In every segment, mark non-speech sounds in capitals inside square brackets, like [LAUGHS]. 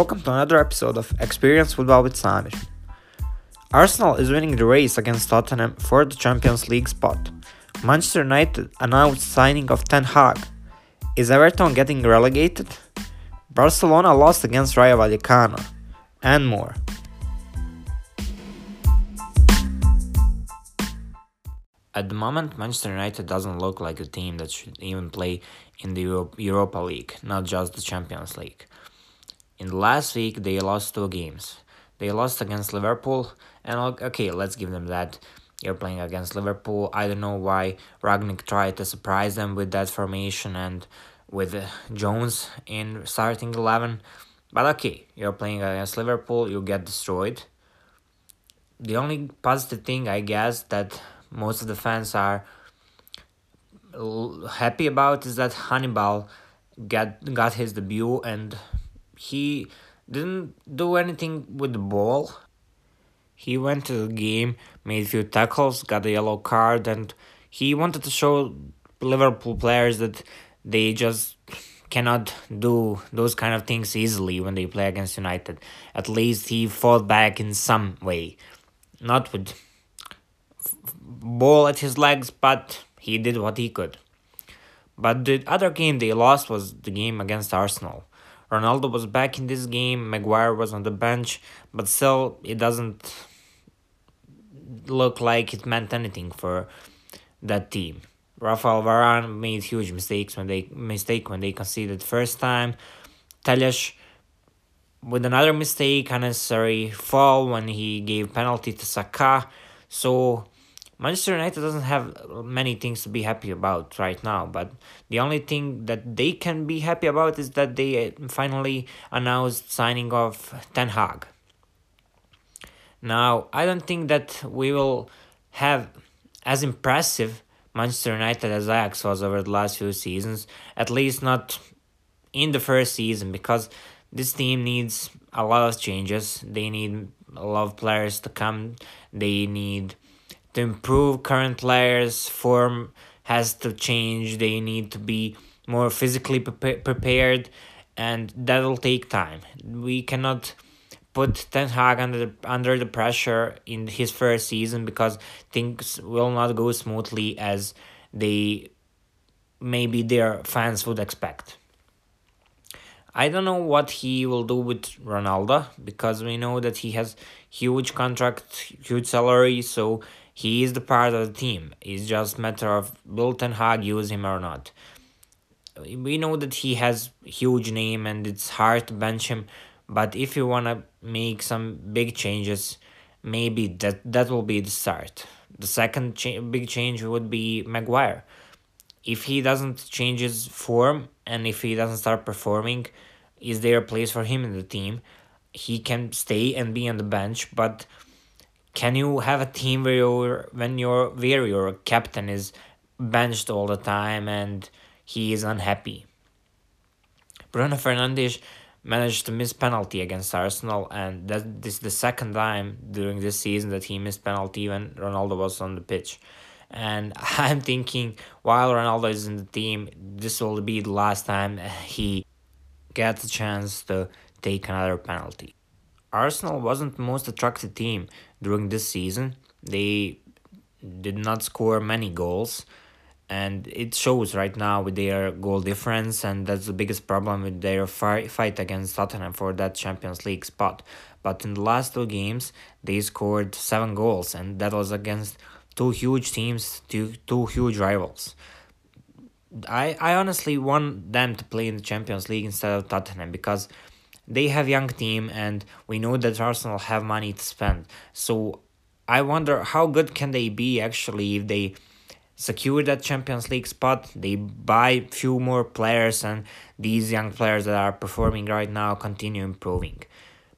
Welcome to another episode of Experience Football with Samir. Arsenal is winning the race against Tottenham for the Champions League spot. Manchester United announced signing of Ten Hag. Is Everton getting relegated? Barcelona lost against Rayo Vallecano, and more. At the moment, Manchester United doesn't look like a team that should even play in the Euro- Europa League, not just the Champions League. In the last week, they lost two games. They lost against Liverpool, and okay, let's give them that. You're playing against Liverpool. I don't know why Rangnick tried to surprise them with that formation and with uh, Jones in starting 11. But okay, you're playing against Liverpool, you get destroyed. The only positive thing, I guess, that most of the fans are happy about is that Hannibal got got his debut and he didn't do anything with the ball. He went to the game, made a few tackles, got a yellow card, and he wanted to show Liverpool players that they just cannot do those kind of things easily when they play against United. At least he fought back in some way. Not with ball at his legs, but he did what he could. But the other game they lost was the game against Arsenal. Ronaldo was back in this game, Maguire was on the bench, but still it doesn't look like it meant anything for that team. Rafael Varane made huge mistakes when they mistake when they conceded first time. Telles with another mistake, unnecessary fall when he gave penalty to Saka. So Manchester United doesn't have many things to be happy about right now, but the only thing that they can be happy about is that they uh, finally announced signing of Ten Hag. Now, I don't think that we will have as impressive Manchester United as Ajax was over the last few seasons, at least not in the first season, because this team needs a lot of changes. They need a lot of players to come. They need to improve current players form has to change they need to be more physically pre- prepared and that'll take time we cannot put Ten Hag under the, under the pressure in his first season because things will not go smoothly as they maybe their fans would expect. I don't know what he will do with Ronaldo because we know that he has huge contract, huge salary, so he is the part of the team. It's just matter of will Ten Hag use him or not. We know that he has huge name and it's hard to bench him, but if you wanna make some big changes, maybe that that will be the start. The second cha- big change would be Maguire. If he doesn't change his form and if he doesn't start performing, is there a place for him in the team? He can stay and be on the bench, but can you have a team where your when your where your captain is benched all the time and he is unhappy? Bruno Fernandes managed to miss penalty against Arsenal, and that this is the second time during this season that he missed penalty when Ronaldo was on the pitch. And [LAUGHS] I'm thinking, while Ronaldo is in the team, this will be the last time he gets a chance to take another penalty. Arsenal wasn't the most attractive team during this season. They did not score many goals, and it shows right now with their goal difference, and that's the biggest problem with their fight against Tottenham for that Champions League spot. But in the last two games, they scored seven goals, and that was against two huge teams, two, two huge rivals. I, I honestly want them to play in the Champions League instead of Tottenham because they have young team and we know that Arsenal have money to spend. So I wonder how good can they be actually if they secure that Champions League spot, they buy few more players and these young players that are performing right now continue improving.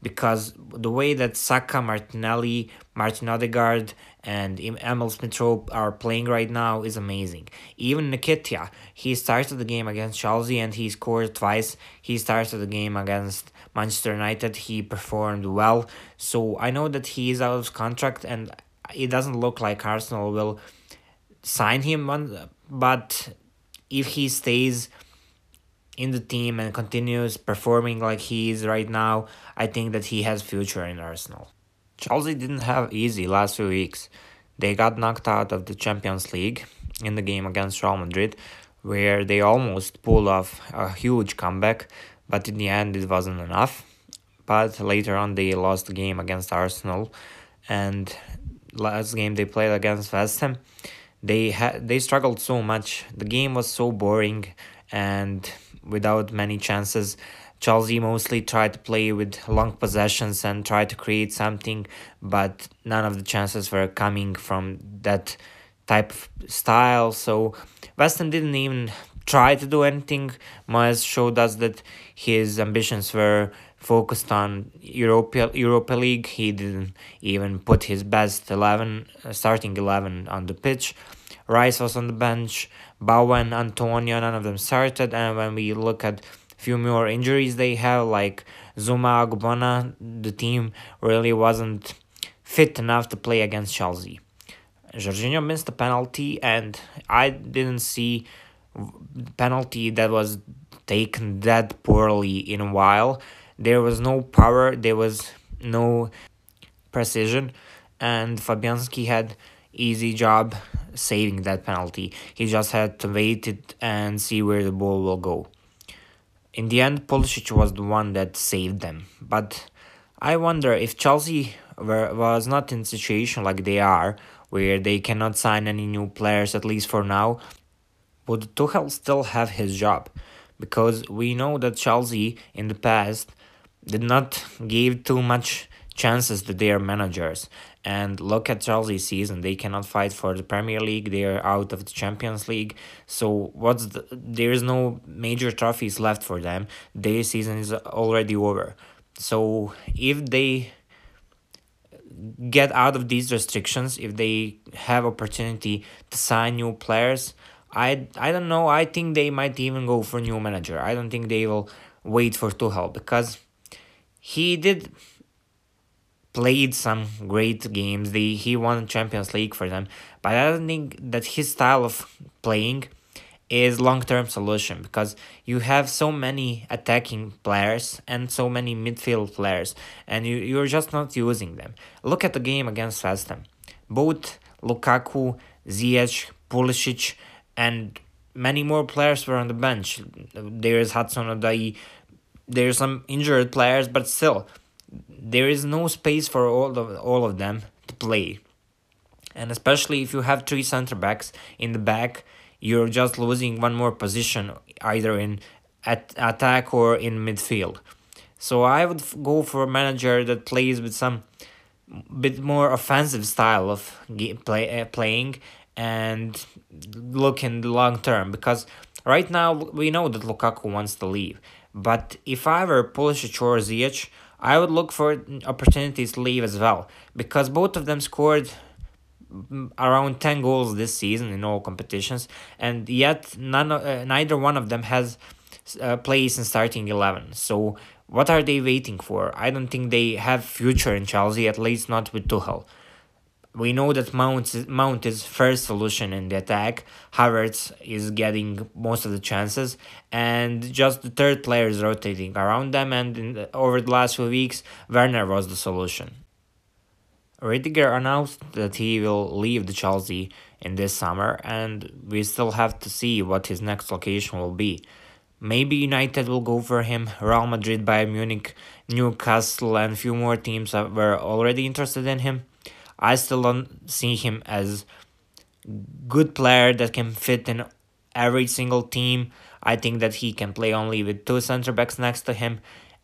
Because the way that Saka, Martinelli, Martin Odegaard, and Emile Smith are playing right now is amazing. Even Nketiah, he started the game against Chelsea and he scored twice. He started the game against Manchester United. He performed well. So I know that he is out of contract and it doesn't look like Arsenal will sign him on, but if he stays in the team and continues performing like he is right now, I think that he has future in Arsenal. Chelsea didn't have easy last few weeks. They got knocked out of the Champions League in the game against Real Madrid, where they almost pulled off a huge comeback, but in the end it wasn't enough. But later on they lost the game against Arsenal, and last game they played against West Ham, they had they struggled so much. The game was so boring and without many chances. Chelsea mostly tried to play with long possessions and try to create something, but none of the chances were coming from that type of style. So West Ham didn't even try to do anything. Moyes showed us that his ambitions were focused on Europa Europa League. He didn't even put his best eleven, uh, starting eleven, on the pitch. Rice was on the bench. Bowen, Antonio, none of them started. And when we look at few more injuries they have, like Zouma, Ogbonna, the team really wasn't fit enough to play against Chelsea. Jorginho missed a penalty, and I didn't see penalty that was taken that poorly in a while. There was no power, there was no precision, and Fabianski had easy job saving that penalty. He just had to wait it and see where the ball will go. In the end, Pulisic was the one that saved them. But I wonder if Chelsea were, was not in situation like they are, where they cannot sign any new players, at least for now, would Tuchel still have his job? Because we know that Chelsea in the past did not give too much chances to their managers. And look at Chelsea's season; they cannot fight for the Premier League. They are out of the Champions League. So what's the, there is no major trophies left for them. Their season is already over. So if they get out of these restrictions, if they have opportunity to sign new players, I I don't know. I think they might even go for new manager. I don't think they will wait for Tuchel because he did played some great games. They he won Champions League for them, but I don't think that his style of playing is long term solution because you have so many attacking players and so many midfield players, and you you're just not using them. Look at the game against West Ham. Both Lukaku, Ziyech, Pulisic, and many more players were on the bench. There is Hudson Odoi. are some injured players, but still, there is no space for all of all of them to play. And especially if you have three center backs in the back, you're just losing one more position either in at attack or in midfield. So I would go for a manager that plays with some bit more offensive style of play, uh, playing and look in the long term because right now we know that Lukaku wants to leave. But if I were Pulisic or Ziyech, I would look for opportunities to leave as well because both of them scored around 10 goals this season in all competitions and yet none uh, neither one of them has uh, place in starting 11 so what are they waiting for? I don't think they have future in chelsea at least not with tuchel we know that Mount is, Mount is first solution in the attack. Havertz is getting most of the chances, and just the third player is rotating around them. And the, over the last few weeks, Werner was the solution. Rudiger announced that he will leave the Chelsea in this summer, and we still have to see what his next location will be. Maybe United will go for him. Real Madrid, Bayern Munich, Newcastle, and a few more teams were already interested in him. I still don't see him as good player that can fit in every single team. I think that he can play only with two center backs next to him,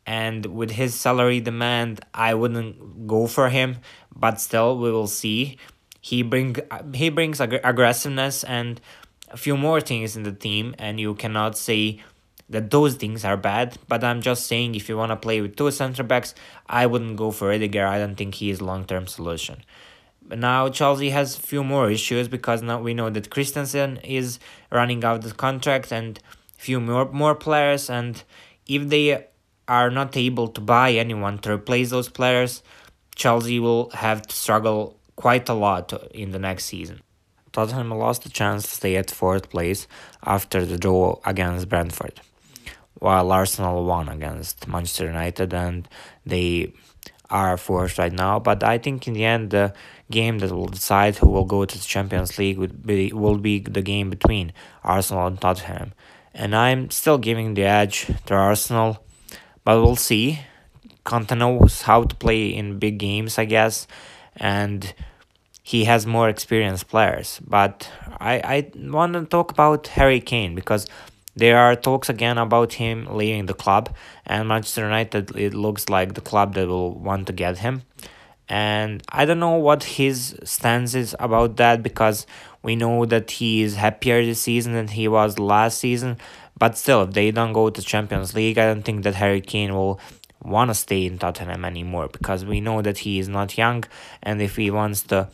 and with his salary demand, I wouldn't go for him. But still, we will see. He bring he brings ag- aggressiveness and a few more things in the team, and you cannot say that those things are bad. But I'm just saying, if you want to play with two center backs, I wouldn't go for Rudiger. I don't think he is long term solution now Chelsea has a few more issues because now we know that Christensen is running out the contract and few more more players and if they are not able to buy anyone to replace those players, Chelsea will have to struggle quite a lot in the next season. Tottenham lost the chance to stay at fourth place after the draw against Brentford. while Arsenal won against Manchester United and they are fourth right now. But I think in the end, the game that will decide who will go to the Champions League would be will be the game between Arsenal and Tottenham. And I'm still giving the edge to Arsenal, but we'll see. Conte knows how to play in big games, I guess, and he has more experienced players. But I, I want to talk about Harry Kane because there are talks again about him leaving the club, and Manchester United it looks like the club that will want to get him. And I don't know what his stance is about that because we know that he is happier this season than he was last season. But still, if they don't go to Champions League, I don't think that Harry Kane will want to stay in Tottenham anymore because we know that he is not young, and if he wants to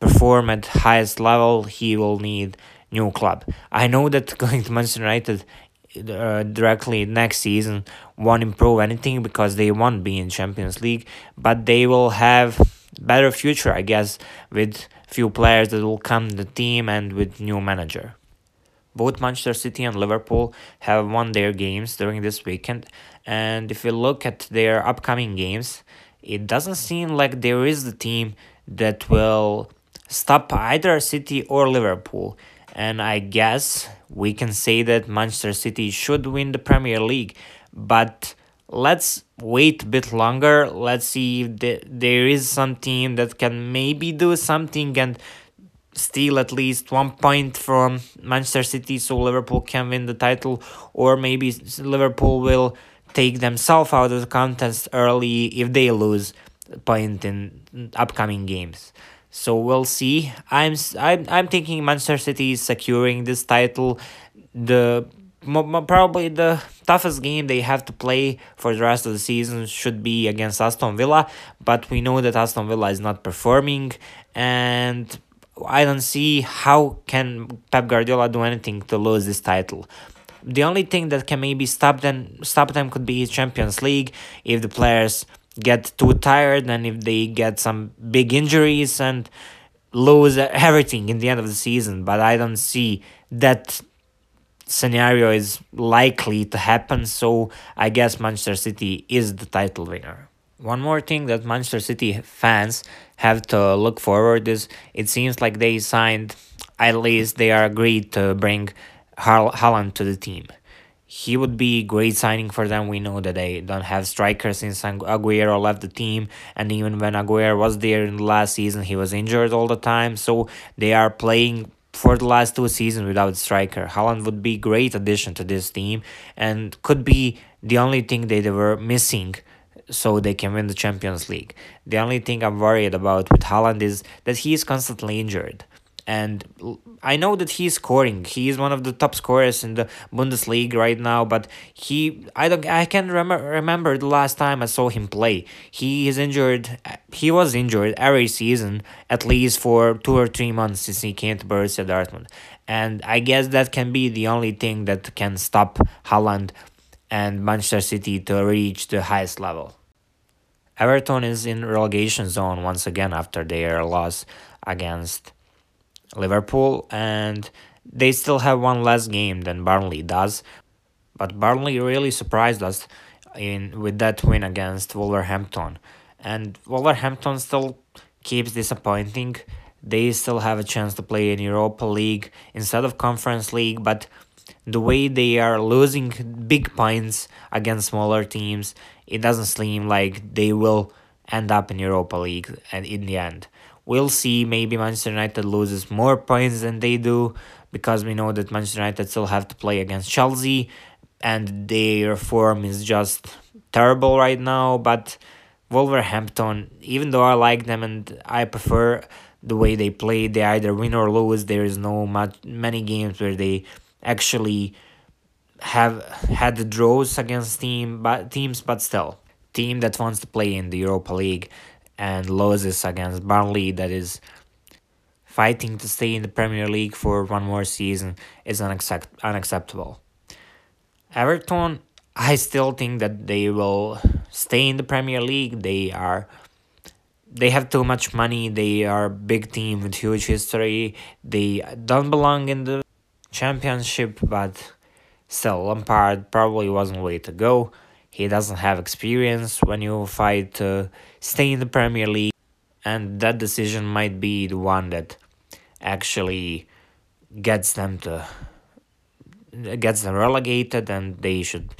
perform at highest level, he will need new club. I know that [LAUGHS] going to Manchester United uh, directly next season won't improve anything because they won't be in Champions League, but they will have better future, I guess, with few players that will come the team and with new manager. Both Manchester City and Liverpool have won their games during this weekend, and if you look at their upcoming games, it doesn't seem like there is the team that will stop either City or Liverpool and I guess we can say that Manchester City should win the Premier League. But let's wait a bit longer. Let's see if the, there is some team that can maybe do something and steal at least one point from Manchester City so Liverpool can win the title, or maybe Liverpool will take themselves out of the contest early if they lose point in upcoming games. So we'll see. I'm I'm I'm thinking Manchester City is securing this title. The probably the toughest game they have to play for the rest of the season should be against Aston Villa, but we know that Aston Villa is not performing and I don't see how can Pep Guardiola do anything to lose this title. The only thing that can maybe stop them stop them could be Champions League if the players get too tired and if they get some big injuries and lose everything in the end of the season. But I don't see that scenario is likely to happen. So I guess Manchester City is the title winner. One more thing that Manchester City fans have to look forward is it seems like they signed, at least they are agreed to bring Haaland to the team he would be great signing for them. We know that they don't have strikers since Aguero left the team, and even when Aguero was there in the last season, he was injured all the time. So they are playing for the last two seasons without striker. Haaland would be great addition to this team and could be the only thing they were missing so they can win the Champions League. The only thing I'm worried about with Haaland is that he is constantly injured and I know that he's scoring. He is one of the top scorers in the Bundesliga right now, but he I don't I can't remember remember the last time I saw him play. He is injured. Uh, he was injured every season at least for 2 or 3 months since he came to Borussia Dortmund. And I guess that can be the only thing that can stop Haaland and Manchester City to reach the highest level. Everton is in relegation zone once again after their loss against Liverpool, and they still have one less game than Burnley does. But Burnley really surprised us in with that win against Wolverhampton, and Wolverhampton still keeps disappointing. They still have a chance to play in Europa League instead of Conference League, but the way they are losing big points against smaller teams, it doesn't seem like they will end up in Europa League and in the end. We'll see. Maybe Manchester United loses more points than they do because we know that Manchester United still have to play against Chelsea and their form is just terrible right now. But Wolverhampton, even though I like them and I prefer the way they play, they either win or lose. There is no much many games where they actually have had the draws against team but teams, but still team that wants to play in the Europa League and loses against Burnley that is fighting to stay in the Premier League for one more season is unaccept- unacceptable. Everton, I still think that they will stay in the Premier League. They are they have too much money. They are a big team with huge history. They don't belong in the championship, but Still, Lampard probably wasn't way to go. He doesn't have experience when you fight to stay in the Premier League, and that decision might be the one that actually gets them to gets them relegated, and they should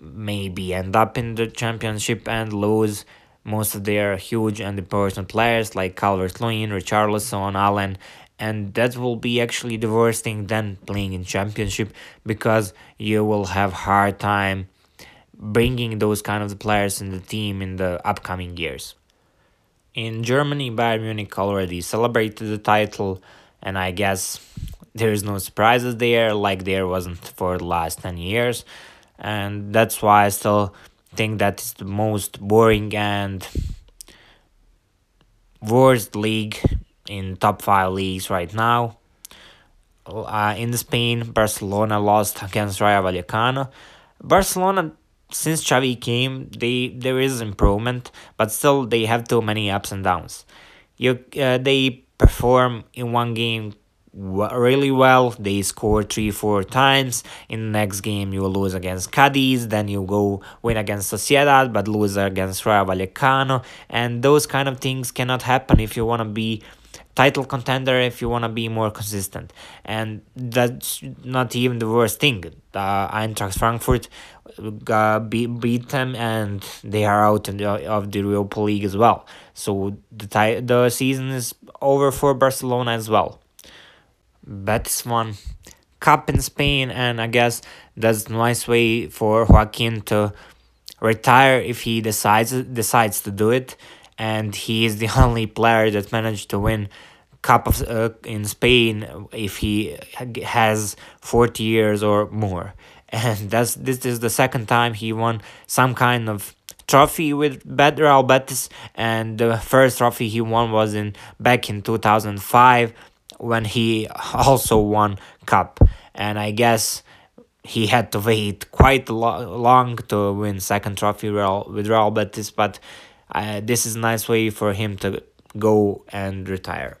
maybe end up in the championship and lose most of their huge and important players like Calvert-Lewin, Richarlison, Allen, and that will be actually the worst thing than playing in championship because you will have hard time bringing those kind of players in the team in the upcoming years. In Germany, Bayern Munich already celebrated the title, and I guess there is no surprises there like there wasn't for the last 10 years, and that's why I still think that is the most boring and worst league in top five leagues right now. Uh, in Spain, Barcelona lost against Rayo Vallecano. Barcelona, since Xavi came, they there is improvement, but still they have too many ups and downs. You uh, they perform in one game really well. They score three, four times. In the next game, you lose against Cadiz. Then you go win against Sociedad, but lose against Rayo Vallecano. And those kind of things cannot happen if you want to be title contender if you want to be more consistent. And that's not even the worst thing. Uh, Eintracht Frankfurt uh, beat, beat them and they are out the, of the Europa League as well. So the, the season is over for Barcelona as well. Betis won Cup in Spain, and I guess that's a nice way for Joaquin to retire if he decides decides to do it. And he is the [LAUGHS] only player that managed to win Cup of uh, in Spain if he has forty years or more. [LAUGHS] And that's this is the second time he won some kind of trophy with Real Betis, and the first trophy he won was in back in two thousand five when he [LAUGHS] also won cup and i guess he had to wait quite lo- long to win second trophy Real, with Real Betis but uh, this is a nice way for him to go and retire